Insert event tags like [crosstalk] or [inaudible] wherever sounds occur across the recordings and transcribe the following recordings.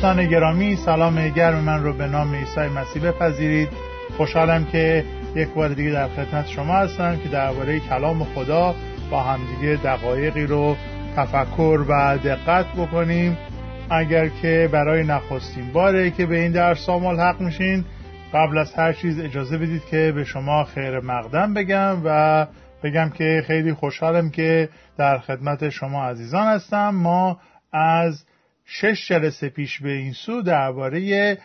دوستان گرامی سلام گرم من رو به نام عیسی مسیح بپذیرید. خوشحالم که یک بار دیگه در خدمت شما هستم که درباره کلام خدا با همدیگه دقایقی رو تفکر و دقت بکنیم. اگر که برای نخستین باره که به این درس ملحق میشین قبل از هر چیز اجازه بدید که به شما خیر مقدم بگم و بگم که خیلی خوشحالم که در خدمت شما عزیزان هستم. ما از شش جلسه پیش به این سو درباره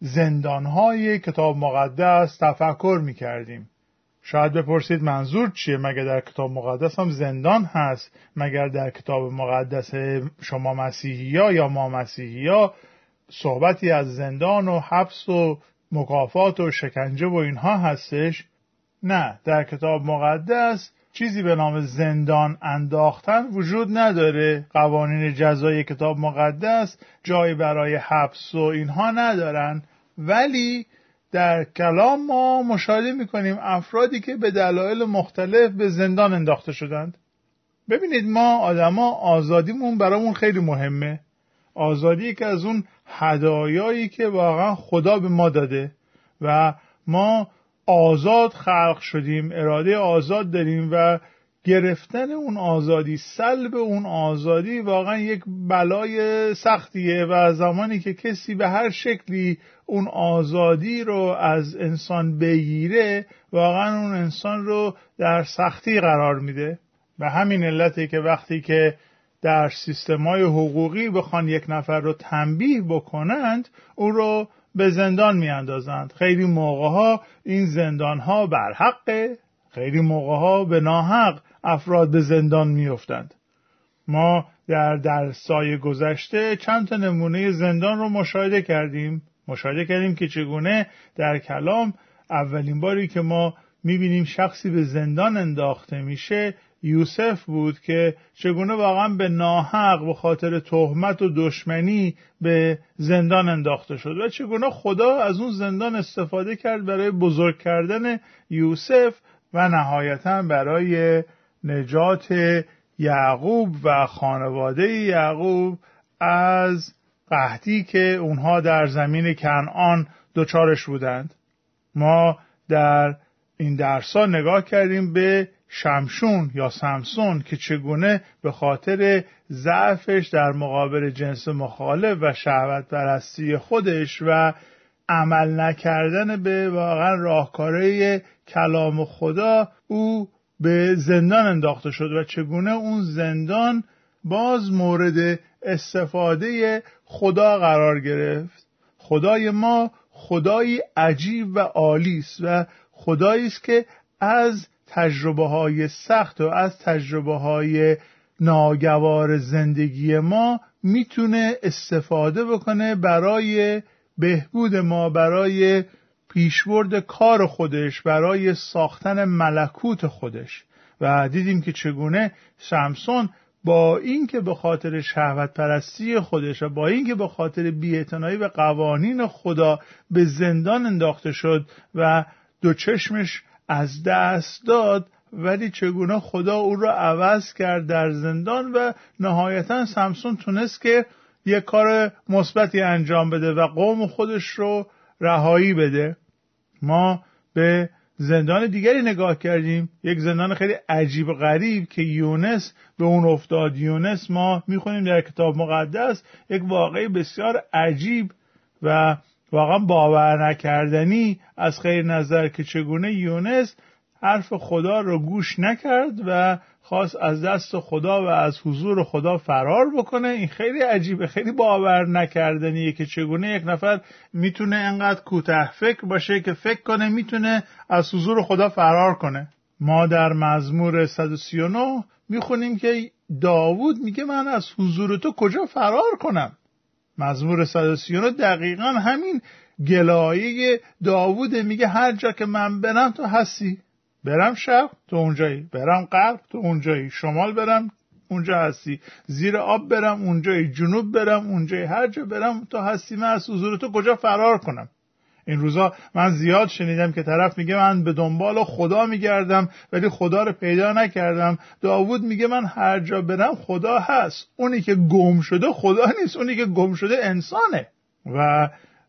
زندانهای کتاب مقدس تفکر می کردیم. شاید بپرسید منظور چیه؟ مگر در کتاب مقدس هم زندان هست؟ مگر در کتاب مقدس شما مسیحی ها یا ما مسیحی ها صحبتی از زندان و حبس و مکافات و شکنجه و اینها هستش؟ نه در کتاب مقدس چیزی به نام زندان انداختن وجود نداره. قوانین جزای کتاب مقدس جایی برای حبس و اینها ندارن. ولی در کلام ما مشاهده می‌کنیم افرادی که به دلایل مختلف به زندان انداخته شدند. ببینید ما آدما آزادیمون برامون خیلی مهمه. آزادی که از اون هدایایی که واقعا خدا به ما داده و ما آزاد خلق شدیم اراده آزاد داریم و گرفتن اون آزادی سلب اون آزادی واقعا یک بلای سختیه و زمانی که کسی به هر شکلی اون آزادی رو از انسان بگیره واقعا اون انسان رو در سختی قرار میده. به همین علته که وقتی که در سیستمای حقوقی بخوان یک نفر رو تنبیه بکنند او رو به زندان میاندازند. خیلی موقع ها این زندان ها بر حقه خیلی موقع ها به ناحق افراد به زندان میافتند. ما در درسای گذشته چند تا نمونه زندان رو مشاهده کردیم. مشاهده کردیم که چگونه در کلام اولین باری که ما می‌بینیم شخصی به زندان انداخته میشه یوسف بود که چگونه واقعا به ناحق به خاطر تهمت و دشمنی به زندان انداخته شد و چگونه خدا از اون زندان استفاده کرد برای بزرگ کردن یوسف و نهایتا برای نجات یعقوب و خانواده یعقوب از قحطی که اونها در زمین کنعان دچارش بودند. ما در این درسا نگاه کردیم به شمشون یا سمسون که چگونه به خاطر ضعفش در مقابل جنس مخالف و شهوت پرستی خودش و عمل نکردن به واقعا راهکاره کلام خدا او به زندان انداخته شد و چگونه اون زندان باز مورد استفاده خدا قرار گرفت. خدای ما خدایی عجیب و عالی است و خدایی است که از تجربه های سخت و از تجربه های ناگوار زندگی ما می‌تونه استفاده بکنه برای بهبود ما برای پیشبرد کار خودش برای ساختن ملکوت خودش. و دیدیم که چگونه شمسون با اینکه به خاطر شهوت پرستی خودش و با اینکه به خاطر بیاعتنایی به قوانین خدا به زندان انداخته شد و دو چشمش از دست داد ولی چگونه خدا او را عوض کرد در زندان و نهایتا سمسون تونست که یک کار مثبتی انجام بده و قوم خودش رو رهایی بده. ما به زندان دیگری نگاه کردیم. یک زندان خیلی عجیب و غریب که یونس به اون افتاد. یونس ما می‌خونیم در کتاب مقدس یک واقعی بسیار عجیب و واقعا باور نکردنی از خیر نظر که چگونه یونس حرف خدا رو گوش نکرد و خواست از دست خدا و از حضور خدا فرار بکنه. این خیلی عجیبه خیلی باور نکردنیه که چگونه یک نفر می‌تونه انقدر کوته فکر باشه که فکر کنه می‌تونه از حضور خدا فرار کنه. ما در مزمور 139 می‌خونیم که داوود میگه من از حضور تو کجا فرار کنم؟ مزمور 139 دقیقا همین گلایه داوود میگه هر جا که من برم تو هستی. برم شب تو اونجایی. برم غرب تو اونجایی. شمال برم اونجا هستی. زیر آب برم اونجایی. جنوب برم اونجایی. هر جا برم تو هستی. من از حضور تو کجا فرار کنم؟ این روزا من زیاد شنیدم که طرف میگه من به دنبال خدا میگردم ولی خدا رو پیدا نکردم. داوود میگه من هر جا برم خدا هست. اونی که گم شده خدا نیست اونی که گم شده انسانه. و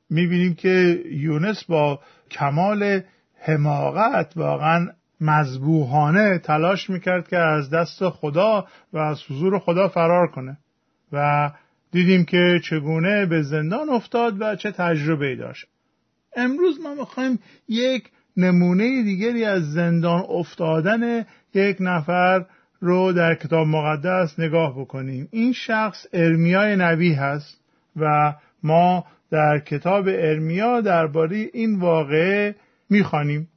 می‌بینیم که یونس با کمال حماقت واقعا مذبوحانه تلاش می‌کرد که از دست خدا و از حضور خدا فرار کنه. و دیدیم که چگونه به زندان افتاد و چه تجربه داشت. امروز ما می‌خوایم یک نمونه دیگری از زندان افتادن یک نفر رو در کتاب مقدس نگاه بکنیم. این شخص ارمیای نبی هست و ما در کتاب ارمیا درباره این واقعه می‌خوانیم.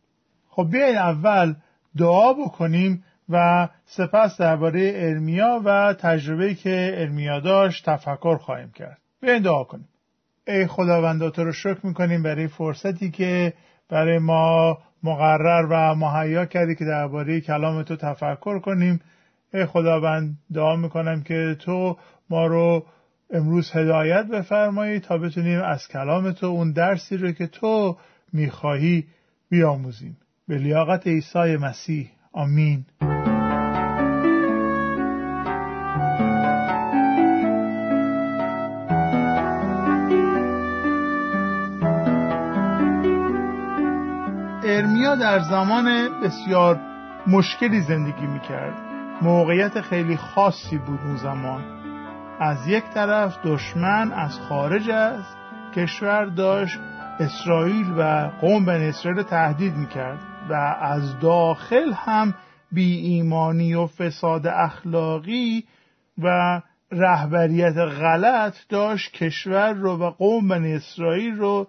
خب بیاین اول دعا بکنیم و سپس درباره ارمیا و تجربه که ارمیا داشت تفکر خواهیم کرد. بیاین دعا کنیم. ای خداوند تو رو شکر می‌کنیم برای فرصتی که برای ما مقرر و مهیا کردی که درباره کلام تو تفکر کنیم. ای خداوند دعا می‌کنم که تو ما رو امروز هدایت بفرمایی تا بتونیم از کلام تو اون درسی رو که تو می‌خواهی بیاموزیم. به لیاقت عیسی مسیح. آمین. در زمان بسیار مشکلی زندگی می‌کرد. موقعیت خیلی خاصی بود اون زمان. از یک طرف دشمن از خارج از کشور داشت اسرائیل و قوم بن اسرائیل تهدید می‌کرد و از داخل هم بی ایمانی و فساد اخلاقی و رهبریت غلط داشت. کشور رو و قوم بن اسرائیل رو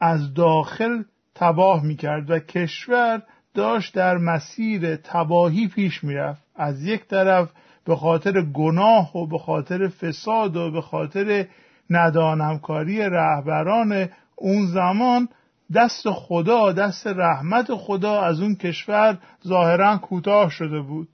از داخل تباه می‌کرد و کشور داشت در مسیر تباهی پیش می‌رفت. از یک طرف به خاطر گناه و به خاطر فساد و به خاطر ندانمکاری رهبران اون زمان دست خدا دست رحمت خدا از اون کشور ظاهرا کوتاه شده بود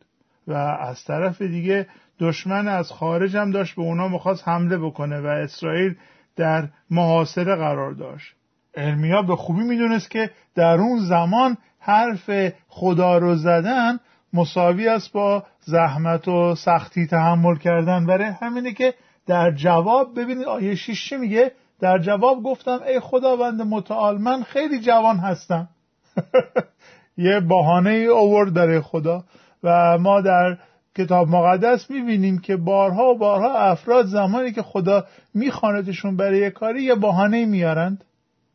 و از طرف دیگه دشمن از خارج هم داشت به اونا می‌خواست حمله بکنه و اسرائیل در محاصره قرار داشت. ارمیا به خوبی می‌دونست که در اون زمان حرف خدا رو زدن مساوی است با زحمت و سختی تحمل کردن. برای همینه که در جواب ببینید آیه 6 میگه؟ در جواب گفتم ای خداوند متعال من خیلی جوان هستم. [laughs] یه بهانه ای اوورد برای خدا و ما در کتاب مقدس می‌بینیم که بارها و بارها افراد زمانی که خدا میخواندشون برای کاری یه بهانه میارند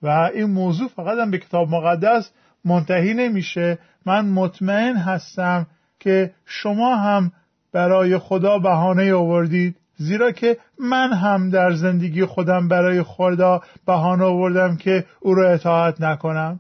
و این موضوع فقط هم به کتاب مقدس منتهی نمیشه. من مطمئن هستم که شما هم برای خدا بهانه آوردید زیرا که من هم در زندگی خودم برای خدا بهانه آوردم که او را اطاعت نکنم.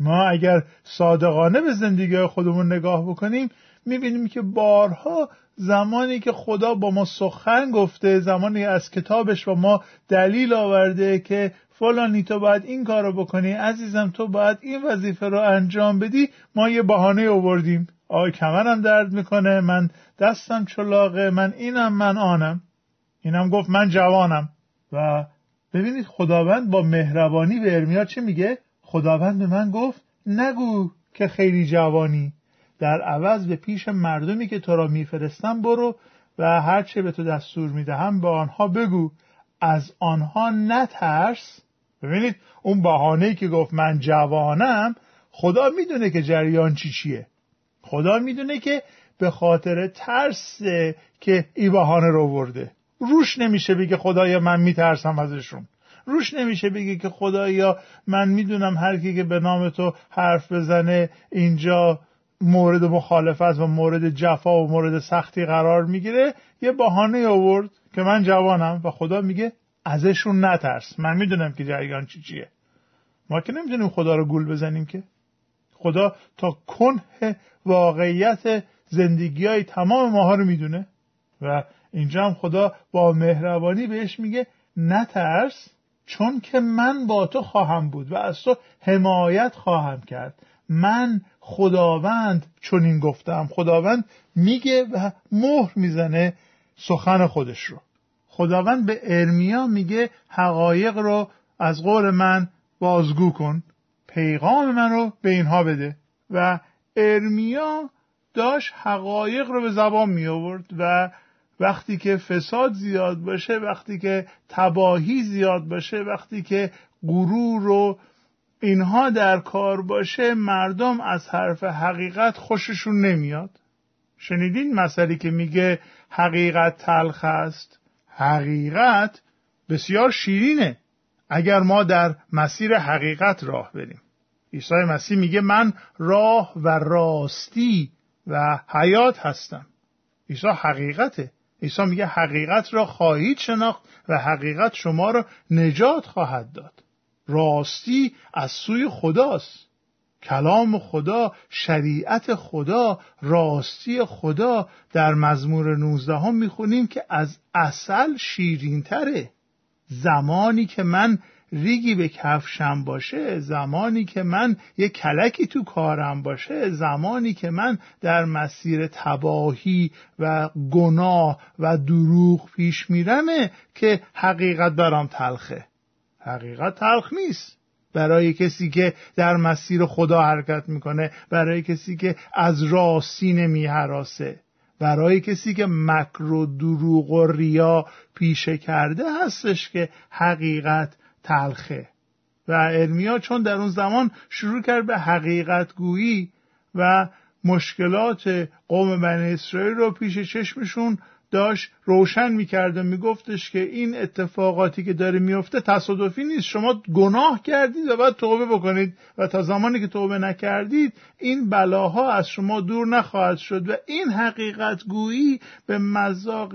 ما اگر صادقانه به زندگی خودمون نگاه بکنیم می‌بینیم که بارها زمانی که خدا با ما سخن گفته زمانی از کتابش با ما دلیل آورده که فلانی تو باید این کار رو بکنی. عزیزم تو باید این وظیفه رو انجام بدی. ما یه بهانه آوردیم. آی کمرم درد می‌کنه. من دستم چلاقه من اینم من آنم. اینم گفت من جوانم. و ببینید خداوند با مهربانی به ارمیا چه میگه؟ خداوند به من گفت نگو که خیلی جوانی. در عوض به پیش مردمی که تو را میفرستم برو و هرچه به تو دستور می‌دهم به آنها بگو. از آنها نترس. ببینید اون بهانه که گفت من جوانم خدا می‌دونه که جریان چی چیه. خدا می‌دونه که به خاطر ترس که این بهانه رو ورده. روش نمیشه بگه خدایا من میترسم ازشون. روش نمیشه بگه که خدایا من می‌دونم هر کی که به نام تو حرف بزنه اینجا مورد مخالفت و مورد جفا و مورد سختی قرار می‌گیره. یه بهانه آورد که من جوانم و خدا میگه ازشون نترس. من می‌دونم که جریان چی چیه. ما که نمی‌دونیم خدا رو گول بزنیم که. خدا تا کنه واقعیت زندگی های تمام ماها رو می‌دونه. و اینجا هم خدا با مهربانی بهش میگه نترس چون که من با تو خواهم بود و از تو حمایت خواهم کرد. من خداوند چون این گفتم. خداوند میگه و مهر می‌زنه سخن خودش رو. خداوند به ارمیا میگه حقایق رو از قول من بازگو کن. پیغام من رو به اینها بده. و ارمیا داشت حقایق رو به زبان می آورد و وقتی که فساد زیاد باشه وقتی که تباهی زیاد باشه وقتی که غرور و اینها در کار باشه مردم از حرف حقیقت خوششون نمیاد. شنیدین مسئله که میگه حقیقت تلخ است؟ حقیقت بسیار شیرینه. اگر ما در مسیر حقیقت راه بریم. عیسی مسیح میگه من راه و راستی و حیات هستم. عیسی حقیقته. عیسی میگه حقیقت را خواهید شناخت و حقیقت شما را نجات خواهد داد. راستی از سوی خداست. کلام خدا شریعت خدا راستی خدا. در مزمور 19 هم می‌خونیم که از اصل شیرین تره زمانی که من ریگی به کفشم باشه زمانی که من یه کلکی تو کارم باشه زمانی که من در مسیر تباهی و گناه و دروغ پیش میرمه که حقیقت برام تلخه. حقیقت تلخ نیست. برای کسی که در مسیر خدا حرکت می‌کنه برای کسی که از راستی نمیهراسه برای کسی که مکر و دروغ و ریا پیشه کرده هستش که حقیقت تلخه. و ارمیا چون در اون زمان شروع کرد به حقیقت گویی و مشکلات قوم بنی اسرائیل رو پیش چشمشون داشت روشن می‌کرد و میگفتش که این اتفاقاتی که داره میفته تصادفی نیست. شما گناه کردید و باید توبه بکنید. و تا زمانی که توبه نکردید این بلاها از شما دور نخواهد شد. و این حقیقت گویی به مذاق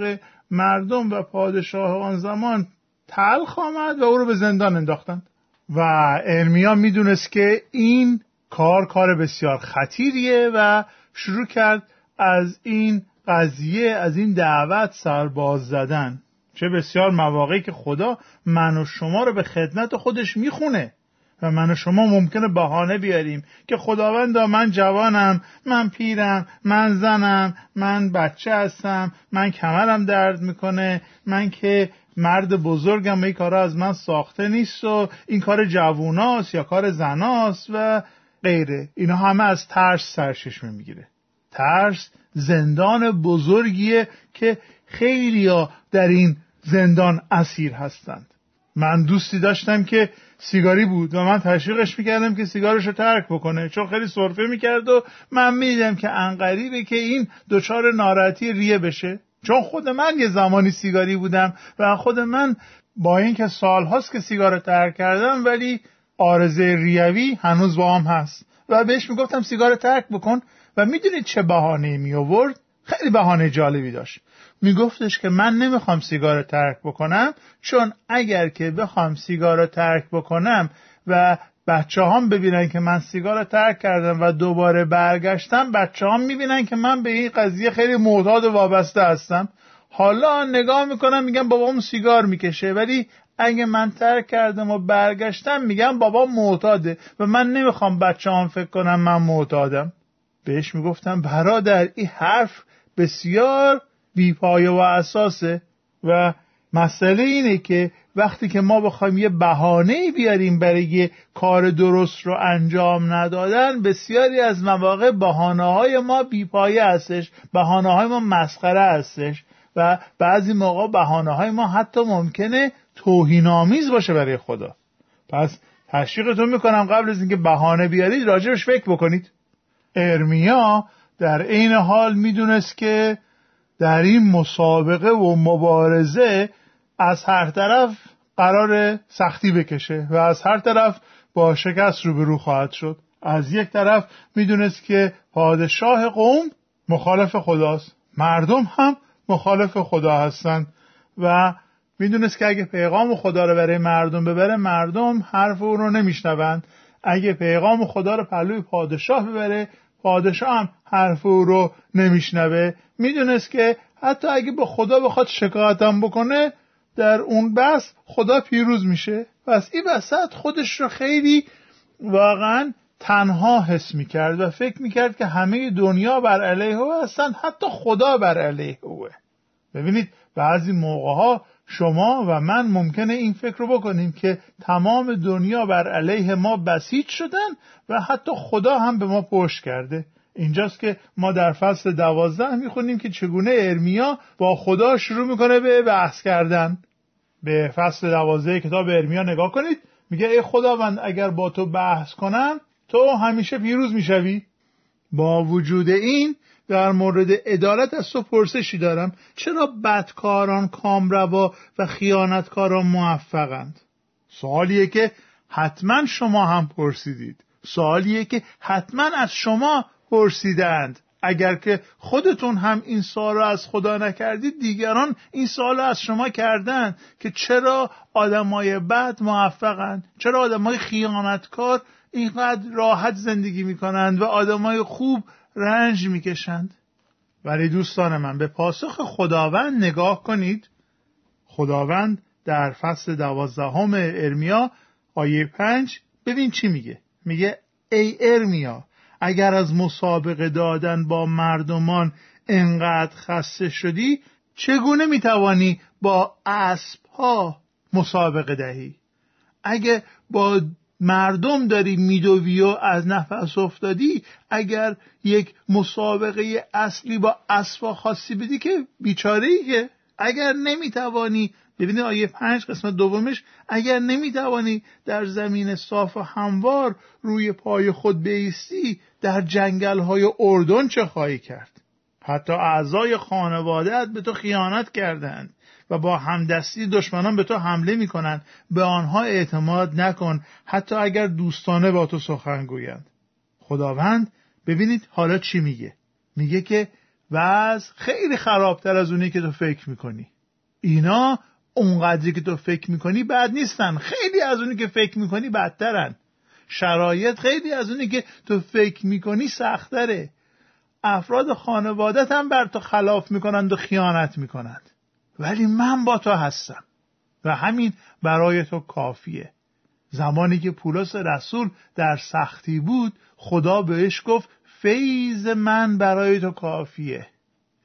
مردم و پادشاه آن زمان تلخ آمد و او رو به زندان انداختند. و ارمیا می‌دونست که این کار کار بسیار خطیریه و شروع کرد از این قضیه از این دعوت سرباز زدن. چه بسیار مواقعی که خدا من و شما رو به خدمت خودش می‌خونه. و من و شما ممکنه بهانه بیاریم که خداوند من جوانم من پیرم من زنم من بچه هستم من کمرم درد می‌کنه من که مرد بزرگم و این کارا از من ساخته نیست و این کار جووناست یا کار زناست و غیره. اینا همه از ترس سرششمه می‌گیره. ترس زندان بزرگیه که خیلیا در این زندان اسیر هستند. من دوستی داشتم که سیگاری بود و من تشویقش می‌کردم که سیگارش رو ترک بکنه چون خیلی صرفه می‌کرد و من می‌دیدم که انقریبه که این دچار ناراحتی ریه بشه. چون خود من یه زمانی سیگاری بودم و خود من با اینکه سالهاست که سیگار ترک کردم ولی آرزه ریوی هنوز با هم هست. و بهش می‌گفتم سیگار ترک بکن. و می‌دونید چه بهانه می آورد خیلی بهانه جالبی داشت. میگفتش که من نمی‌خوام سیگار ترک بکنم چون اگر که بخوام سیگار ترک بکنم و بچه هم ببینن که من سیگار ترک کردم و دوباره برگشتم بچه هم می‌بینن که من به این قضیه خیلی معتاد و وابسته هستم. حالا نگاه می‌کنم میگم بابام سیگار می‌کشه ولی اگه من ترک کردم و برگشتم میگم بابا معتاده و من نمی‌خوام بچه هم فکر کنم من معتادم. بهش می‌گفتم برادر این حرف بسیار بیپایه و اساسه و مسئله اینه که وقتی که ما بخوایم یه بهانه بیاریم برای یه کار درست رو انجام ندادن بسیاری از مواقع بهانه های ما بیپایه هستش بهانه های ما مسخره هستش و بعضی موقع بهانه های ما حتی ممکنه توهینآمیز باشه برای خدا. پس تشویقتون می‌کنم قبل از اینکه بهانه بیارید راجبش فکر بکنید. ارمیا در عین حال می‌دونست که در این مسابقه و مبارزه از هر طرف قرار سختی بکشه و از هر طرف با شکست روبرو خواهد شد. از یک طرف می‌دونست که پادشاه قوم مخالف خداست. مردم هم مخالف خدا هستند و می‌دونست که اگه پیغام خدا رو برای مردم ببره مردم حرف او رو نمیشنوند. اگه پیغام خدا رو پلوی پادشاه ببره پادشاه هم حرف او رو نمیشنوه. می‌دونست که حتی اگه به خدا بخواد شکایتم بکنه در اون بس خدا پیروز میشه. پس این وسط خودش رو خیلی واقعا تنها حس می‌کرد و فکر می‌کرد که همه دنیا بر علیه او هستن حتی خدا بر علیه اوه. ببینید بعضی موقع ها شما و من ممکنه این فکر رو بکنیم که تمام دنیا بر علیه ما بسیج شدن و حتی خدا هم به ما پشت کرده. اینجاست که ما در فصل دوازده می‌خونیم که چگونه ارمیا با خدا شروع می‌کنه به بحث کردن. به فصل دوازده کتاب ارمیا نگاه کنید. میگه ای خداوند اگر با تو بحث کنم تو همیشه پیروز می‌شوی. با وجود این در مورد عدالت از تو پرسشی دارم. چرا بدکاران کامروا و خیانتکاران موفقند؟ سوالیه که حتما شما هم پرسیدید. سوالیه که حتما از شما پرسیدند. اگر که خودتون هم این سوال رو از خدا نکردید دیگران این سوال رو از شما کردن که چرا آدمای بد موفقند؟ چرا آدمای خیانتکار اینقدر راحت زندگی می‌کنند و آدمای خوب رنج می‌کشند. ولی دوستان من به پاسخ خداوند نگاه کنید. خداوند در فصل دوازدهم ارمیا آیه پنج ببین چی میگه. میگه ای ارمیا اگر از مسابقه دادن با مردمان انقدر خسته شدی چگونه می‌توانی با اسب ها مسابقه دهی؟ اگه با مردم داری میدوی و از نفس افتادی اگر یک مسابقه اصلی با اسبا خاصی بدی که بیچاره ای که اگر نمی‌توانی ببینید آیه پنج قسمت دومش اگر نمی‌توانی در زمین صاف و هموار روی پای خود بیستی در جنگل های اردن چه خواهی کرد؟ حتی اعضای خانوادت به تو خیانت کردند. و با همدستی دشمنان به تو حمله می‌کنند. به آنها اعتماد نکن حتی اگر دوستانه با تو سخن گویند. خداوند ببینید حالا چی میگه. میگه که وضع خیلی خرابتر از اونی که تو فکر می‌کنی. اینا اونقدری که تو فکر می‌کنی بد نیستن. خیلی از اونی که فکر می‌کنی بدترن. شرایط خیلی از اونی که تو فکر می‌کنی سختره. افراد خانوادت هم بر تو خلاف می‌کنند و خیانت می‌کنند. ولی من با تو هستم و همین برای تو کافیه. زمانی که پولس رسول در سختی بود خدا بهش گفت فیض من برای تو کافیه.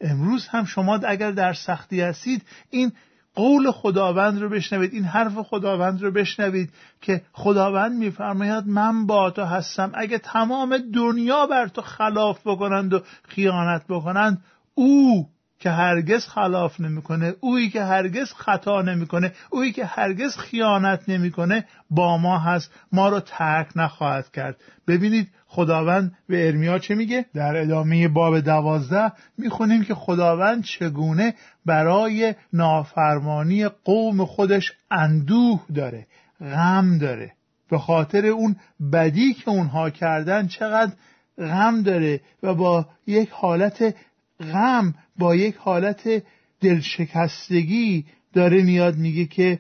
امروز هم شما اگر در سختی هستید این قول خداوند رو بشنوید این حرف خداوند رو بشنوید که خداوند میفرماید من با تو هستم. اگه تمام دنیا بر تو خلاف بکنند و خیانت بکنند او که هرگز خلاف نمی‌کنه اویی که هرگز خطا نمی‌کنه اویی که هرگز خیانت نمی‌کنه با ما هست. ما رو ترک نخواهد کرد. ببینید خداوند به ارمیا چه میگه؟ در ادامه باب دوازده می‌خونیم که خداوند چگونه برای نافرمانی قوم خودش اندوه داره غم داره. به خاطر اون بدی که اونها کردن چقدر غم داره و با یک حالت غم با یک حالت دلشکستگی داره میاد میگه که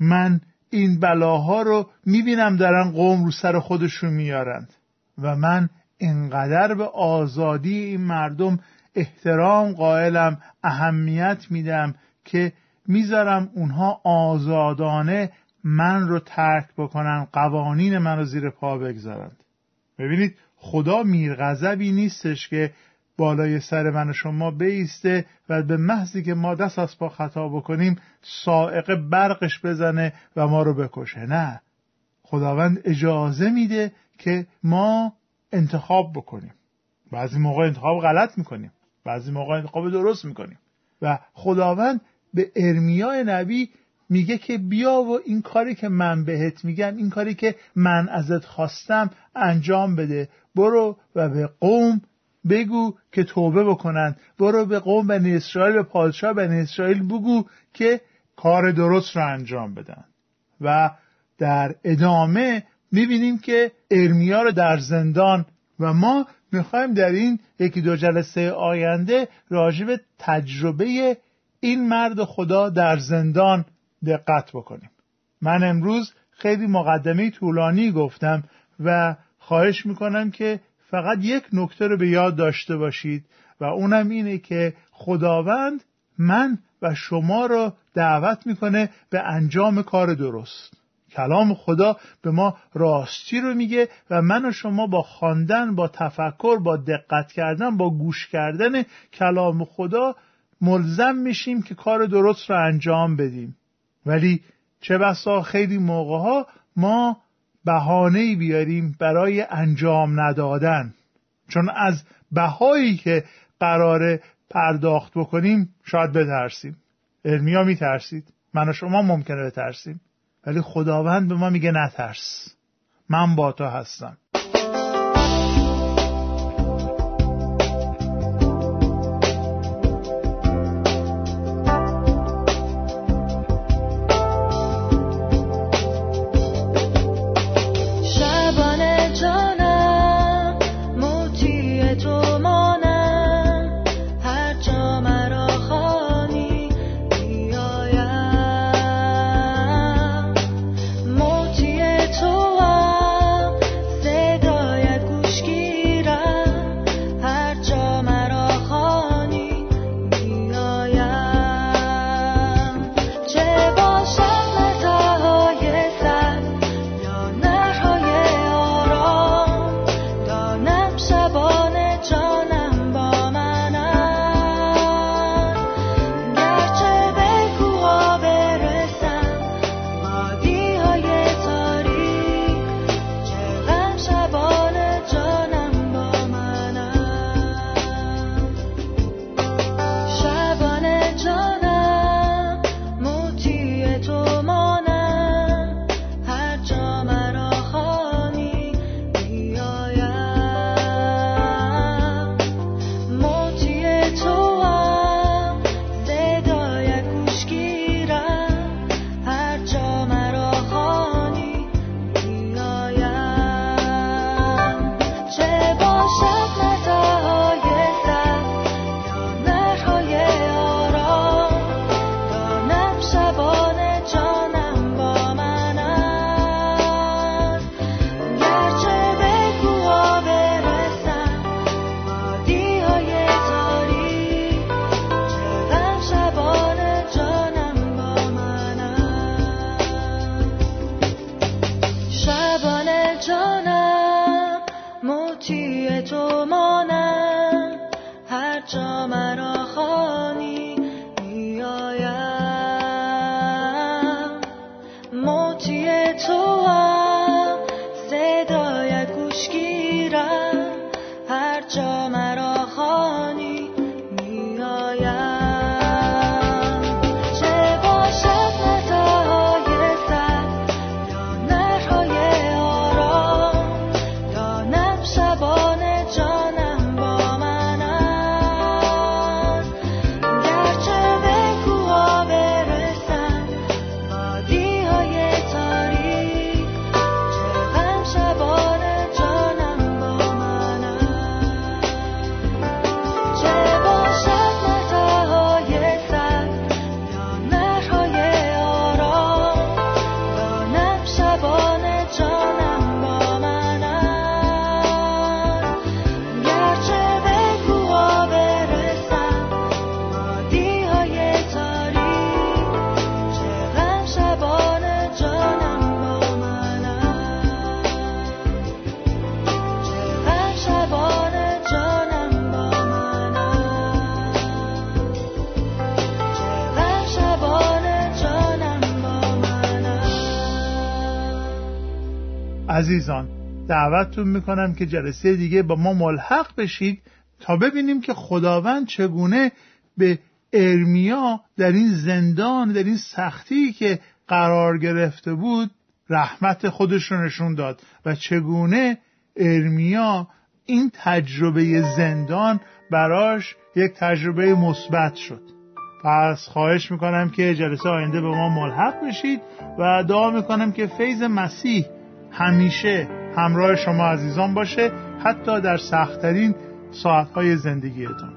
من این بلاها رو می‌بینم دارن قوم رو سر خودشون میارند و من انقدر به آزادی این مردم احترام قائلم اهمیت میدم که می‌ذارم اونها آزادانه من رو ترک بکنن قوانین من رو زیر پا بگذارند. ببینید خدا میرغضبی نیستش که بالای سر من و شما بیسته و به محضی که ما دست از پا خطا بکنیم سائق برقش بزنه و ما رو بکشه. نه. خداوند اجازه میده که ما انتخاب بکنیم. بعضی موقع انتخاب غلط می‌کنیم. بعضی موقع انتخاب درست می‌کنیم. و خداوند به ارمیای نبی میگه که بیا و این کاری که من بهت میگم این کاری که من ازت خواستم انجام بده. برو و به قوم بگو که توبه بکنند. برو به قوم بنی اسرائیل به پادشاه بنی اسرائیل بگو که کار درست را انجام بدن. و در ادامه می‌بینیم که ارمیا رو در زندان و ما می‌خوایم در این یکی دو جلسه آینده راجب تجربه این مرد خدا در زندان دقت بکنیم. من امروز خیلی مقدمه طولانی گفتم و خواهش می‌کنم که فقط یک نکته رو به یاد داشته باشید و اونم اینه که خداوند من و شما را دعوت می‌کنه به انجام کار درست. کلام خدا به ما راستی رو میگه و من و شما با خواندن با تفکر با دقت کردن با گوش کردن کلام خدا ملزم میشیم که کار درست رو انجام بدیم. ولی چه بسا خیلی موقع ها ما بهانه بیاریم برای انجام ندادن. چون از بهایی که قراره پرداخت بکنیم شاید بترسیم. ارمیا میترسید. من و شما ممکنه بترسیم. ولی خداوند به ما میگه نترس. من با تو هستم. عزیزان دعوتتون می‌کنم که جلسه دیگه با ما ملحق بشید تا ببینیم که خداوند چگونه به ارمیا در این زندان در این سختی که قرار گرفته بود رحمت خودش رو نشون داد و چگونه ارمیا این تجربه زندان براش یک تجربه مثبت شد. پس خواهش می‌کنم که جلسه آینده به ما ملحق بشید و دعا می‌کنم که فیض مسیح همیشه همراه شما عزیزان باشه حتی در سختترین ساعتهای زندگیتان.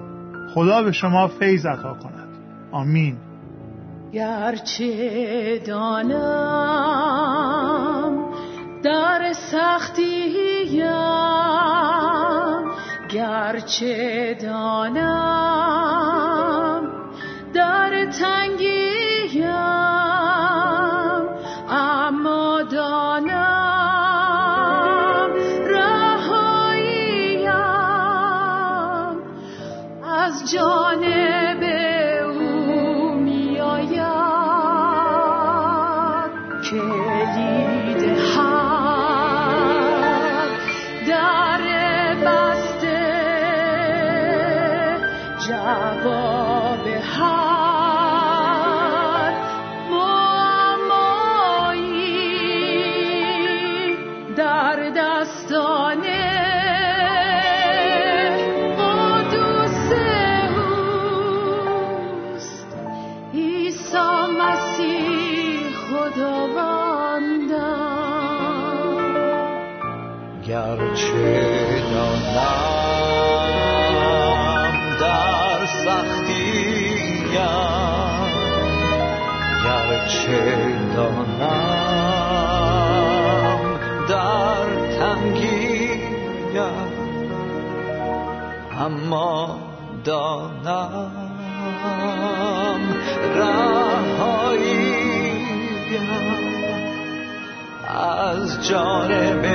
خدا به شما فیض عطا کند. آمین. گرچه دانم در سختیم گرچه دانم جانب چه دانم در سختیم. چه دانم در تنگیم. اما دانم رهاییم از جانب